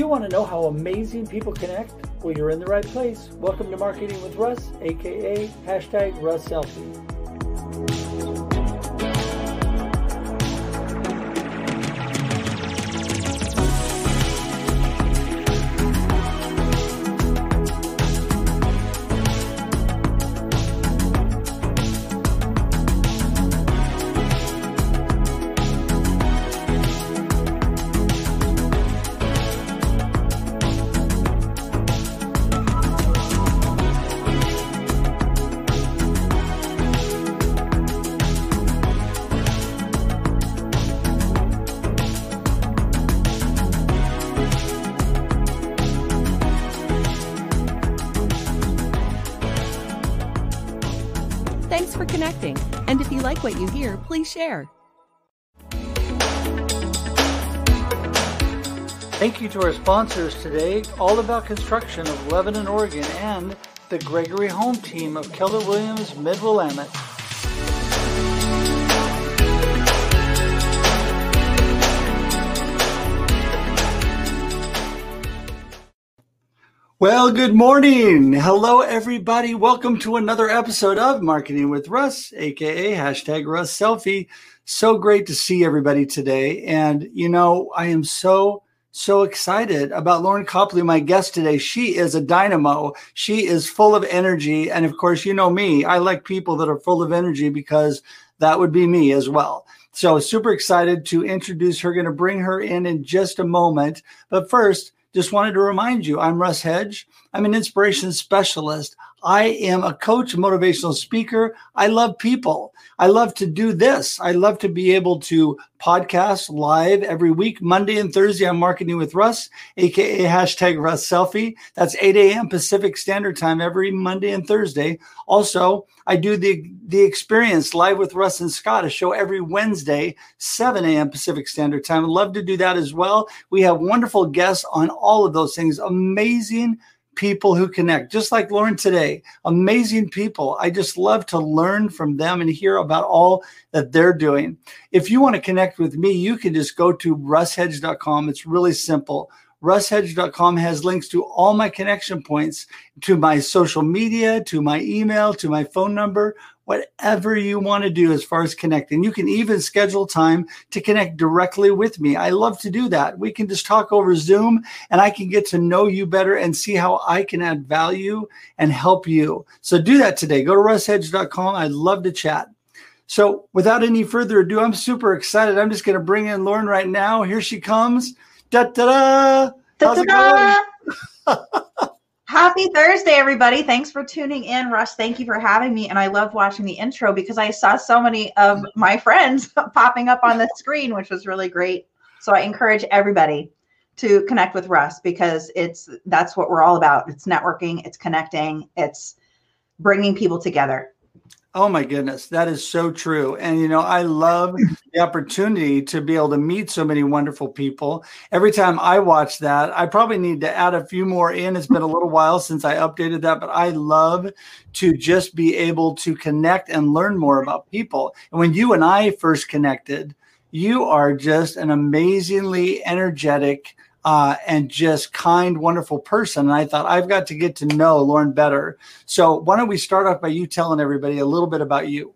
you want to know how amazing people connect? Well, you're in the right place. Welcome to Marketing with Russ, aka hashtag Russ Selfie. Like what you hear, please share. Thank you to our sponsors today, All About Construction of Lebanon, Oregon, and the Gregory Home Team of Keller Williams, Mid Willamette. Well, good morning. Hello, everybody. Welcome to another episode of Marketing with Russ, aka hashtag Russ Selfie. So great to see everybody today. And, you know, I am so, so excited about Loryn Copley, my guest today. She is a dynamo. She is full of energy. And of course, you know me, I like people that are full of energy because that would be me as well. So super excited to introduce her. Going to bring her in in just a moment. But first, just wanted to remind you I'm Russ Hedge. I'm an inspiration specialist. I am a coach, motivational speaker. I love people. I love to do this. I love to be able to podcast live every week, Monday and Thursday I'm Marketing with Russ, aka hashtag Russ Selfie. That's 8 a.m. Pacific Standard Time every Monday and Thursday. Also, I do the the experience live with Russ and Scott, a show every Wednesday, 7 a.m. Pacific Standard Time. I'd love to do that as well. We have wonderful guests on all of those things. Amazing people who connect, just like Loryn today. Amazing people. I just love to learn from them and hear about all that they're doing. If you want to connect with me, you can just go to russhedge.com. It's really simple. RussHedge.com has links to all my connection points to my social media, to my email, to my phone number, whatever you want to do as far as connecting. You can even schedule time to connect directly with me. I love to do that. We can just talk over Zoom and I can get to know you better and see how I can add value and help you. So do that today. Go to RussHedge.com. I'd love to chat. So without any further ado, I'm super excited. I'm just going to bring in Loryn right now. Here she comes. Da da da! Happy Thursday, everybody. Thanks for tuning in. Russ, thank you for having me. And I loved watching the intro because I saw so many of my friends popping up on the screen, which was really great. So I encourage everybody to connect with Russ because it's that's what we're all about. It's networking, it's connecting, it's bringing people together. Oh my goodness, that is so true. And you know, I love the opportunity to be able to meet so many wonderful people. Every time I watch that, I probably need to add a few more in. It's been a little while since I updated that, but I love to just be able to connect and learn more about people. And when you and I first connected, you are just an amazingly energetic, uh, and just kind, wonderful person. And I thought, I've got to get to know Loryn better. So, why don't we start off by you telling everybody a little bit about you?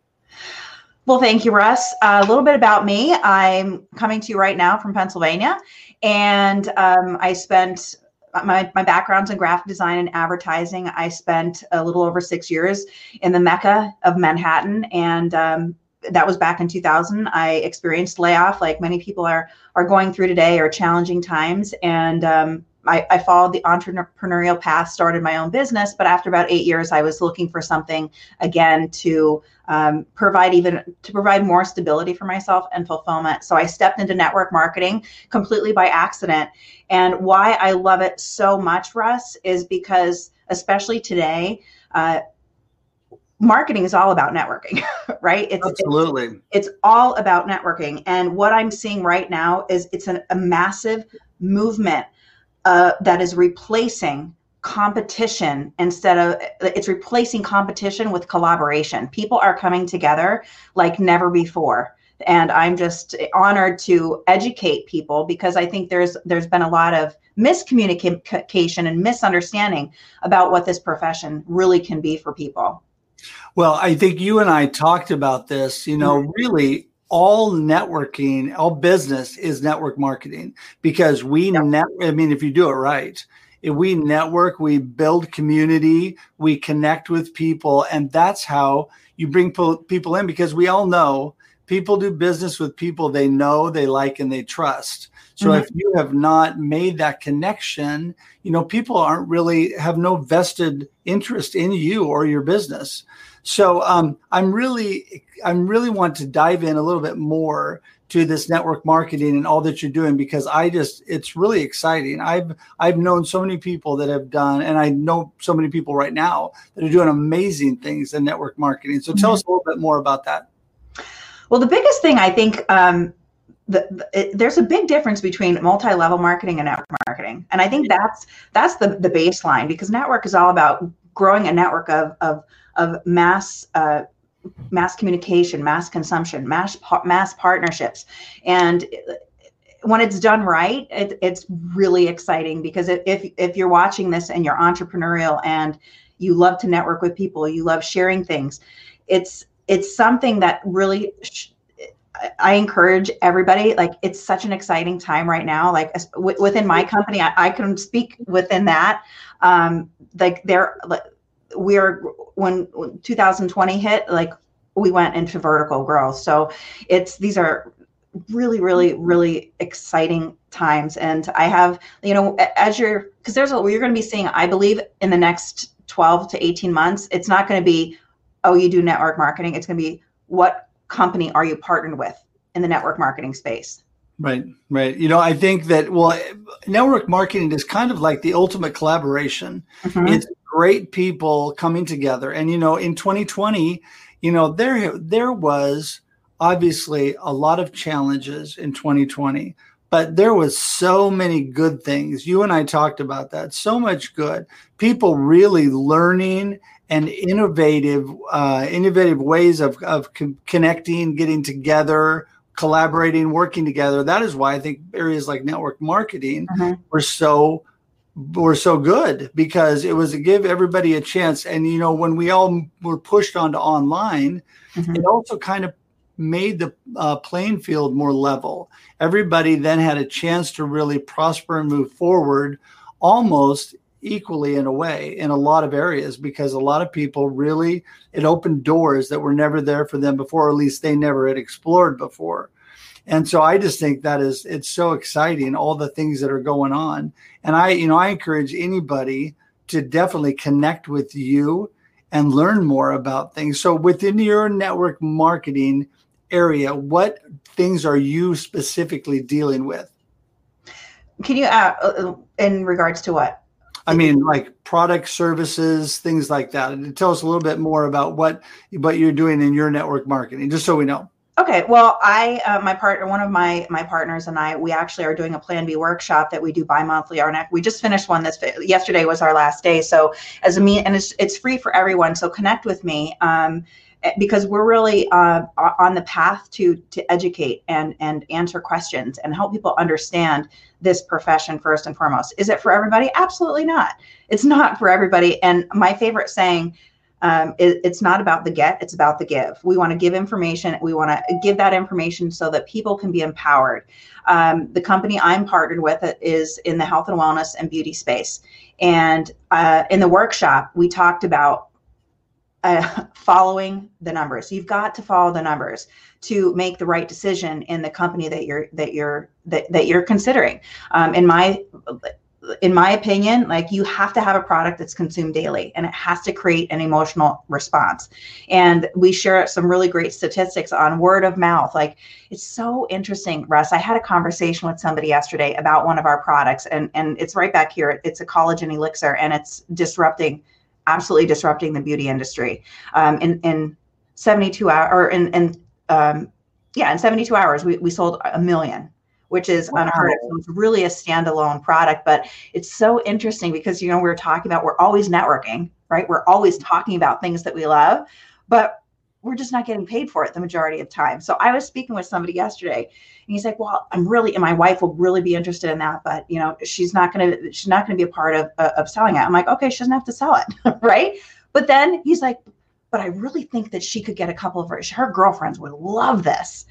Well, thank you, Russ. Uh, a little bit about me. I'm coming to you right now from Pennsylvania, and um, I spent my, my background's in graphic design and advertising. I spent a little over six years in the mecca of Manhattan, and um, that was back in 2000. I experienced layoff, like many people are are going through today, or challenging times, and um, I, I, followed the entrepreneurial path, started my own business, but after about eight years, I was looking for something again to um, provide even to provide more stability for myself and fulfillment. So I stepped into network marketing completely by accident. And why I love it so much, Russ, is because especially today, uh, marketing is all about networking, right? It's absolutely it's, it's, all about networking. And what I'm seeing right now is it's an, a massive movement uh, that is replacing competition instead of it's replacing competition with collaboration. People are coming together like never before. And I'm just honored to educate people because I think there's there's been a lot of miscommunication and misunderstanding about what this profession really can be for people. Well, I think you and I talked about this, you know, mm-hmm. really all networking, all business is network marketing because we yep. net. I mean, if you do it right, if we network, we build community, we connect with people, and that's how you bring people in. Because we all know people do business with people they know, they like, and they trust. So mm-hmm. if you have not made that connection, you know, people aren't really have no vested interest in you or your business. So um, I'm really, I'm really want to dive in a little bit more to this network marketing and all that you're doing because I just, it's really exciting. I've, I've known so many people that have done, and I know so many people right now that are doing amazing things in network marketing. So tell mm-hmm. us a little bit more about that. Well, the biggest thing I think um, the, there's a big difference between multi-level marketing and network marketing and i think that's that's the, the baseline because network is all about growing a network of of of mass uh, mass communication, mass consumption, mass mass partnerships, and when it's done right, it, it's really exciting because if if you're watching this and you're entrepreneurial and you love to network with people, you love sharing things, it's it's something that really. Sh- I encourage everybody. Like it's such an exciting time right now. Like w- within my company, I, I, can speak within that. Um, like there, we're when 2020 hit, like we went into vertical growth. So it's these are really, really, really exciting times. And I have, you know, as you're because there's a you're going to be seeing, I believe, in the next 12 to 18 months, it's not going to be, oh, you do network marketing. It's going to be what company are you partnered with in the network marketing space? Right, right. You know, I think that well, network marketing is kind of like the ultimate collaboration. Mm-hmm. It's great people coming together. And you know, in 2020, you know, there there was obviously a lot of challenges in 2020, but there was so many good things. You and I talked about that. So much good. People really learning and innovative uh, innovative ways of of con- connecting, getting together, collaborating, working together. That is why I think areas like network marketing mm-hmm. were so were so good because it was to give everybody a chance. And you know, when we all were pushed onto online, mm-hmm. it also kind of made the uh, playing field more level. Everybody then had a chance to really prosper and move forward almost equally in a way in a lot of areas because a lot of people really it opened doors that were never there for them before or at least they never had explored before and so I just think that is it's so exciting, all the things that are going on. And I, you know, I encourage anybody to definitely connect with you and learn more about things. So within your network marketing area, what things are you specifically dealing with? Can you uh, uh in regards to what? I mean, like product services, things like that. And Tell us a little bit more about what what you're doing in your network marketing, just so we know. Okay, well, I uh, my partner, one of my my partners and I, we actually are doing a Plan B workshop that we do bi-monthly. Our next, we just finished one this yesterday was our last day. So as a mean, and it's it's free for everyone. So connect with me um, because we're really uh, on the path to to educate and and answer questions and help people understand this profession first and foremost. Is it for everybody? Absolutely not. It's not for everybody. And my favorite saying um, it, it's not about the get, it's about the give. We want to give information. We want to give that information so that people can be empowered. Um, the company I'm partnered with is in the health and wellness and beauty space. And uh, in the workshop, we talked about uh, following the numbers. You've got to follow the numbers to make the right decision in the company that you're that you're that, that you're considering. Um, in my in my opinion, like you have to have a product that's consumed daily and it has to create an emotional response. And we share some really great statistics on word of mouth. Like it's so interesting, Russ. I had a conversation with somebody yesterday about one of our products and, and it's right back here. It's a collagen elixir and it's disrupting, absolutely disrupting the beauty industry. Um, in, in 72 hours or in, in um, yeah, in 72 hours, we, we sold a million which is wow. unheard of. So it's really a standalone product, but it's so interesting because you know we're talking about we're always networking, right? We're always talking about things that we love, but we're just not getting paid for it the majority of time. So I was speaking with somebody yesterday and he's like, well, I'm really, and my wife will really be interested in that, but you know, she's not going to, she's not going to be a part of, uh, of selling it. I'm like, okay, she doesn't have to sell it. right. But then he's like, but I really think that she could get a couple of her, her girlfriends would love this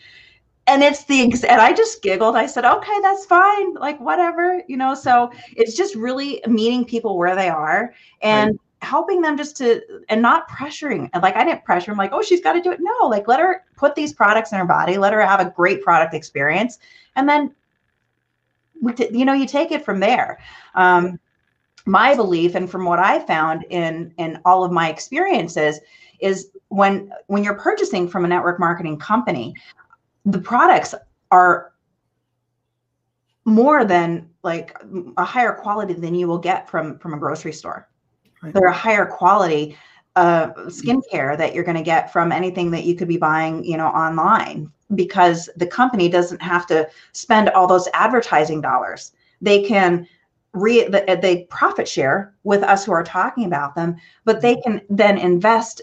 and it's the and i just giggled i said okay that's fine like whatever you know so it's just really meeting people where they are and right. Helping them just to and not pressuring like i didn't pressure him like oh she's got to do it no like let her put these products in her body let her have a great product experience and then you know you take it from there um, my belief and from what i found in in all of my experiences is when when you're purchasing from a network marketing company the products are more than like a higher quality than you will get from from a grocery store. Right. They're a higher quality uh, skincare that you're going to get from anything that you could be buying, you know, online because the company doesn't have to spend all those advertising dollars. They can re they profit share with us who are talking about them, but they can then invest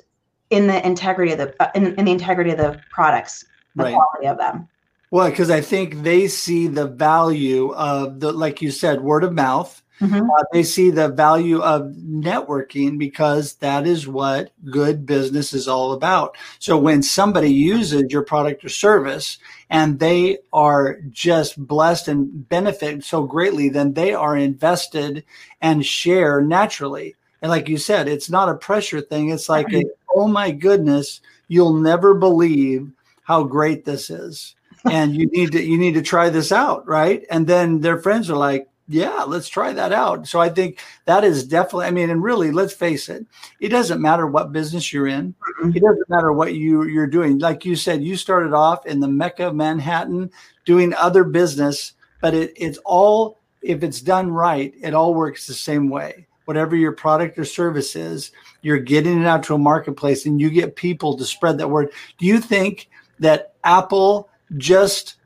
in the integrity of the uh, in, in the integrity of the products the right. quality of them. Well, because I think they see the value of the, like you said, word of mouth. Mm-hmm. Uh, they see the value of networking because that is what good business is all about. So when somebody uses your product or service and they are just blessed and benefit so greatly, then they are invested and share naturally. And like you said, it's not a pressure thing. It's like, a, oh my goodness, you'll never believe how great this is and you need to you need to try this out right and then their friends are like yeah let's try that out. So i think that is definitely i mean and really let's face it it doesn't matter what business you're in. Mm-hmm. it doesn't matter what you you're doing. Like you said you started off in the mecca of manhattan doing other business but it, it's all if it's done right it all works the same way. Whatever your product or service is you're getting it out to a marketplace and you get people to spread that word. Do you think that Apple just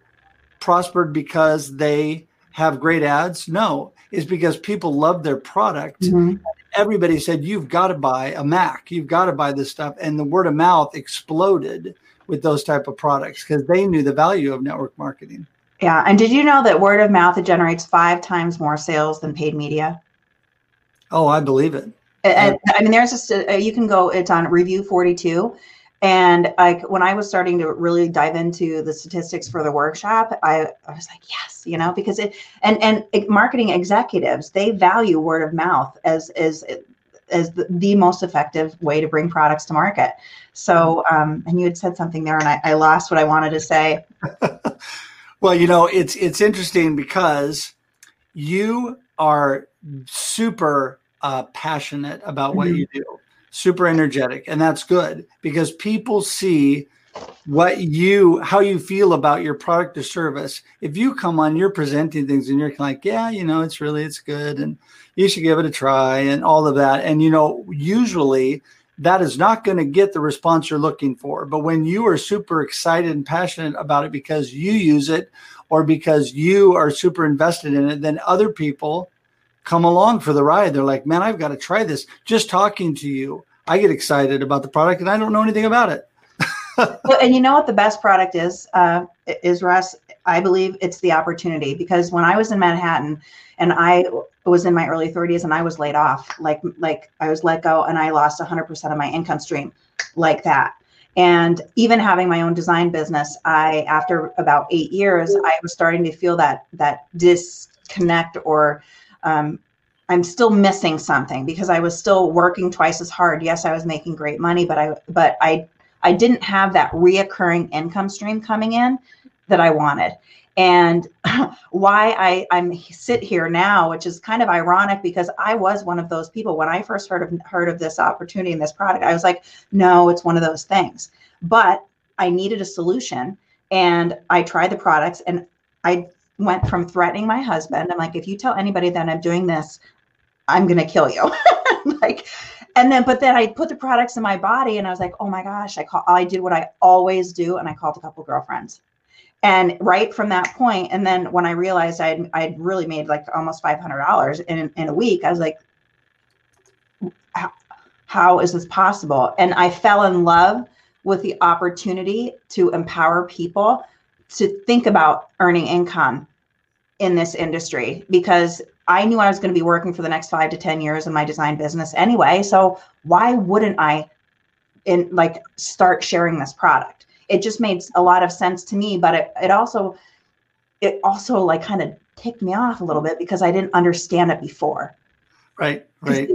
prospered because they have great ads? No, it's because people love their product. Mm-hmm. Everybody said, You've got to buy a Mac, you've got to buy this stuff. And the word of mouth exploded with those type of products because they knew the value of network marketing. Yeah. And did you know that word of mouth generates five times more sales than paid media? Oh, I believe it. And, I mean, there's just a, you can go. It's on Review 42, and like when I was starting to really dive into the statistics for the workshop, I, I was like, yes, you know, because it and and marketing executives they value word of mouth as as as the, the most effective way to bring products to market. So, um, and you had said something there, and I, I lost what I wanted to say. well, you know, it's it's interesting because you are super uh, passionate about what mm-hmm. you do super energetic and that's good because people see what you how you feel about your product or service. If you come on you're presenting things and you're like yeah you know it's really it's good and you should give it a try and all of that. And you know usually that is not going to get the response you're looking for. But when you are super excited and passionate about it because you use it or because you are super invested in it then other people come along for the ride. They're like, man, I've got to try this. Just talking to you, I get excited about the product and I don't know anything about it. well, and you know what the best product is, uh, is Russ? I believe it's the opportunity because when I was in Manhattan and I was in my early 30s and I was laid off, like like I was let go and I lost 100% of my income stream like that. And even having my own design business, I after about 8 years, I was starting to feel that that disconnect or um, I'm still missing something because I was still working twice as hard. Yes, I was making great money, but I but I I didn't have that reoccurring income stream coming in that I wanted. And why I, I'm sit here now, which is kind of ironic because I was one of those people when I first heard of heard of this opportunity and this product, I was like, no, it's one of those things. But I needed a solution and I tried the products and I went from threatening my husband. I'm like, if you tell anybody that I'm doing this, I'm gonna kill you. like and then but then I put the products in my body and I was like, oh my gosh, I call I did what I always do and I called a couple girlfriends. And right from that point, and then when I realized I'd I'd really made like almost five hundred dollars in in a week, I was like, how, how is this possible? And I fell in love with the opportunity to empower people to think about earning income in this industry because I knew I was going to be working for the next five to 10 years in my design business anyway. So why wouldn't I in like start sharing this product? It just made a lot of sense to me, but it, it also, it also like kind of ticked me off a little bit because I didn't understand it before. Right. Right.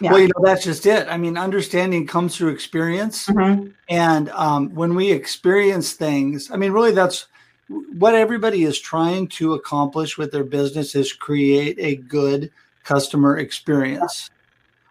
Yeah. Well, you know, that's just it. I mean, understanding comes through experience. Mm-hmm. And um, when we experience things, I mean, really, that's what everybody is trying to accomplish with their business is create a good customer experience.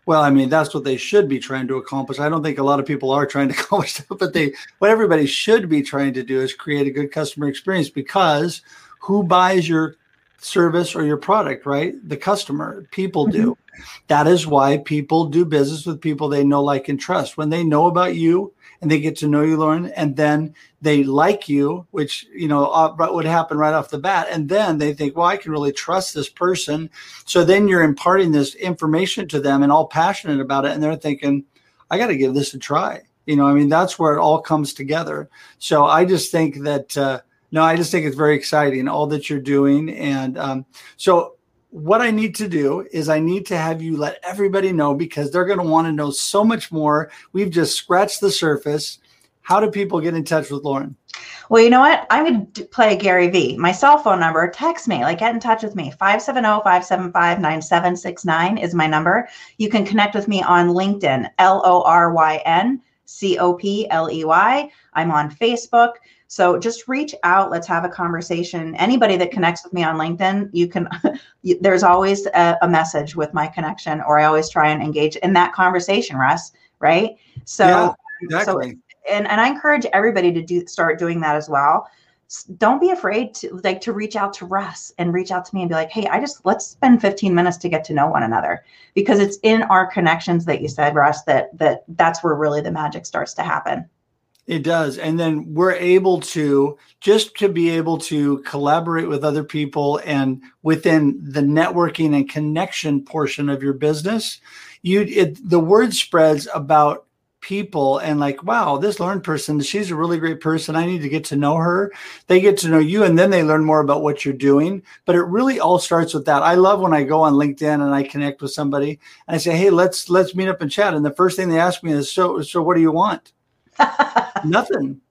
Well, I mean, that's what they should be trying to accomplish. I don't think a lot of people are trying to accomplish that, but they what everybody should be trying to do is create a good customer experience because who buys your service or your product, right? The customer. People do. Mm-hmm. That is why people do business with people they know, like, and trust. When they know about you, and they get to know you, Loryn, and then they like you, which you know uh, would happen right off the bat, and then they think, well, I can really trust this person. So then you're imparting this information to them and all passionate about it, and they're thinking, I got to give this a try. You know, I mean, that's where it all comes together. So I just think that. Uh, no, I just think it's very exciting all that you're doing, and um, so what I need to do is I need to have you let everybody know because they're going to want to know so much more. We've just scratched the surface. How do people get in touch with Loryn? Well, you know what? I would play Gary V. My cell phone number, text me, like get in touch with me. 570-575-9769 is my number. You can connect with me on LinkedIn, L O R Y N C O P L E Y. I'm on Facebook. So just reach out. Let's have a conversation. Anybody that connects with me on LinkedIn, you can, there's always a, a, message with my connection, or I always try and engage in that conversation, Russ. Right. So, yeah, um, exactly. So, and, and I encourage everybody to do start doing that as well. Don't be afraid to like to reach out to Russ and reach out to me and be like, hey, I just let's spend 15 minutes to get to know one another because it's in our connections that you said, Russ, that that that's where really the magic starts to happen. It does. And then we're able to just to be able to collaborate with other people and within the networking and connection portion of your business, you it, the word spreads about people and like wow this Loryn person she's a really great person. I need to get to know her. They get to know you and then they learn more about what you're doing. But it really all starts with that. I love when i go on linkedin and i connect with somebody and i say hey let's let's meet up and chat. And the first thing they ask me is so so what do you want Nothing.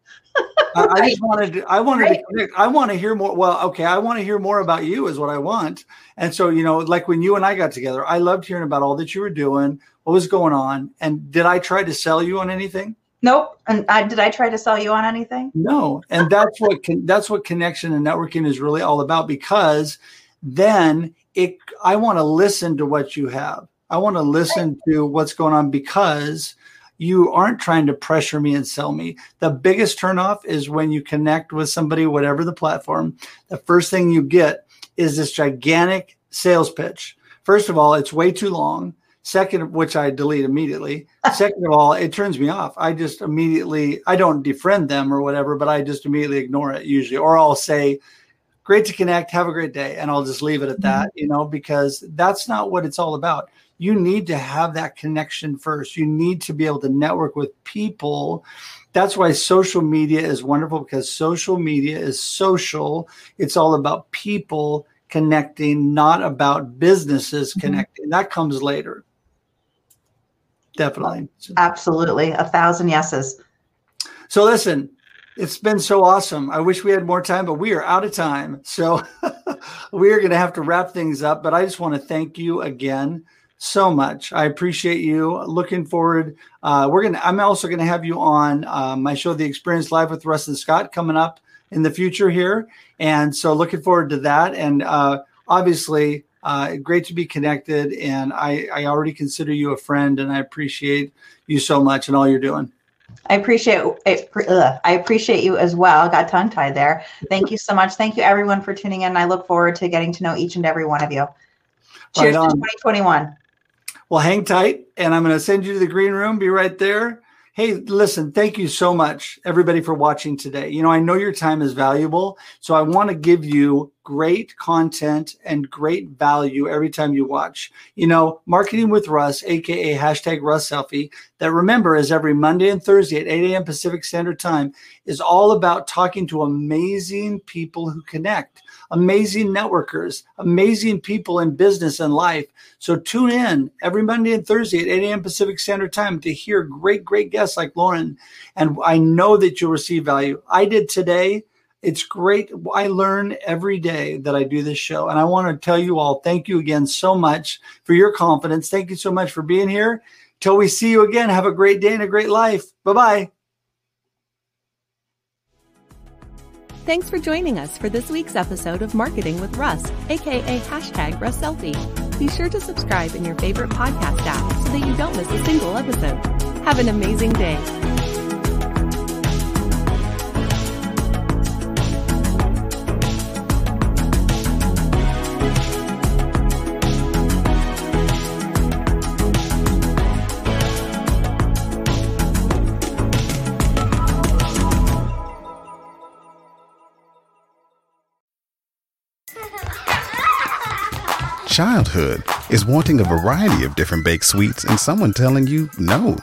I, I, just wanted to, I wanted right. to connect. I want to hear more. Well, okay, I want to hear more about you is what I want. And so, you know, like when you and I got together, I loved hearing about all that you were doing, what was going on. And did I try to sell you on anything? Nope. And I, did I try to sell you on anything? No. And that's what con, that's what connection and networking is really all about because then it I want to listen to what you have. I want to listen to what's going on because you aren't trying to pressure me and sell me. The biggest turnoff is when you connect with somebody, whatever the platform, the first thing you get is this gigantic sales pitch. First of all, it's way too long. Second, which I delete immediately. Second of all, it turns me off. I just immediately, I don't defriend them or whatever, but I just immediately ignore it usually. Or I'll say, great to connect, have a great day. And I'll just leave it at that, mm-hmm. you know, because that's not what it's all about you need to have that connection first. You need to be able to network with people that's why social media is wonderful because social media is social. It's all about people connecting, not about businesses mm-hmm. connecting. That comes later. Definitely. Absolutely. A thousand yeses. So listen, it's been so awesome. I wish we had more time, but we are out of time. So we are going to have to wrap things up. But I just want to thank you again so much. I appreciate you. Looking forward. Uh, we're gonna. I'm also going to have you on uh, my show, The Experience Live with Russ and Scott, coming up in the future here. And so looking forward to that. And uh, obviously, uh, great to be connected. And I, I already consider you a friend, and I appreciate you so much and all you're doing. I appreciate it. I appreciate you as well. Got tongue tied there. Thank you so much. Thank you everyone for tuning in. I look forward to getting to know each and every one of you. Cheers right to 2021. Well, hang tight, and I'm going to send you to the green room. Be right there. Hey, listen, thank you so much, everybody, for watching today. You know, I know your time is valuable, so I want to give you great content and great value every time you watch. You know, Marketing with Russ, aka hashtag Russ Selfie, that remember is every Monday and Thursday at 8 a.m. Pacific Standard Time, is all about talking to amazing people who connect amazing networkers, amazing people in business and life. So tune in every Monday and Thursday at 8 a.m. Pacific Standard Time to hear great, great guests like Loryn. And I know that you'll receive value. I did today. It's great. I learn every day that I do this show. And I want to tell you all, thank you again so much for your confidence. Thank you so much for being here. Till we see you again, have a great day and a great life. Bye bye. Thanks for joining us for this week's episode of Marketing with Russ, aka hashtag Russ Selfie. Be sure to subscribe in your favorite podcast app so that you don't miss a single episode. Have an amazing day. Childhood is wanting a variety of different baked sweets and someone telling you no.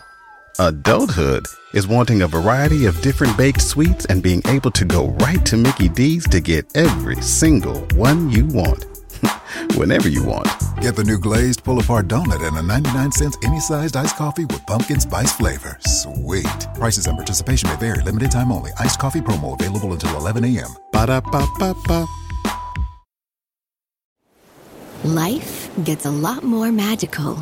Adulthood is wanting a variety of different baked sweets and being able to go right to Mickey D's to get every single one you want. Whenever you want. Get the new glazed pull apart donut and a 99 cents any sized iced coffee with pumpkin spice flavor. Sweet. Prices and participation may vary. Limited time only. Iced coffee promo available until 11 a.m. Ba da ba ba ba. Life gets a lot more magical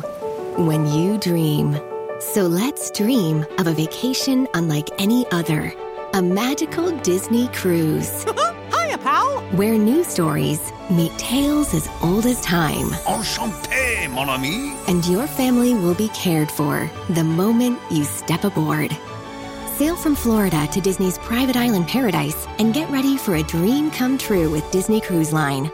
when you dream. So let's dream of a vacation unlike any other. A magical Disney cruise. Hiya, pal! Where new stories meet tales as old as time. Enchanté, mon ami! And your family will be cared for the moment you step aboard. Sail from Florida to Disney's private island paradise and get ready for a dream come true with Disney Cruise Line.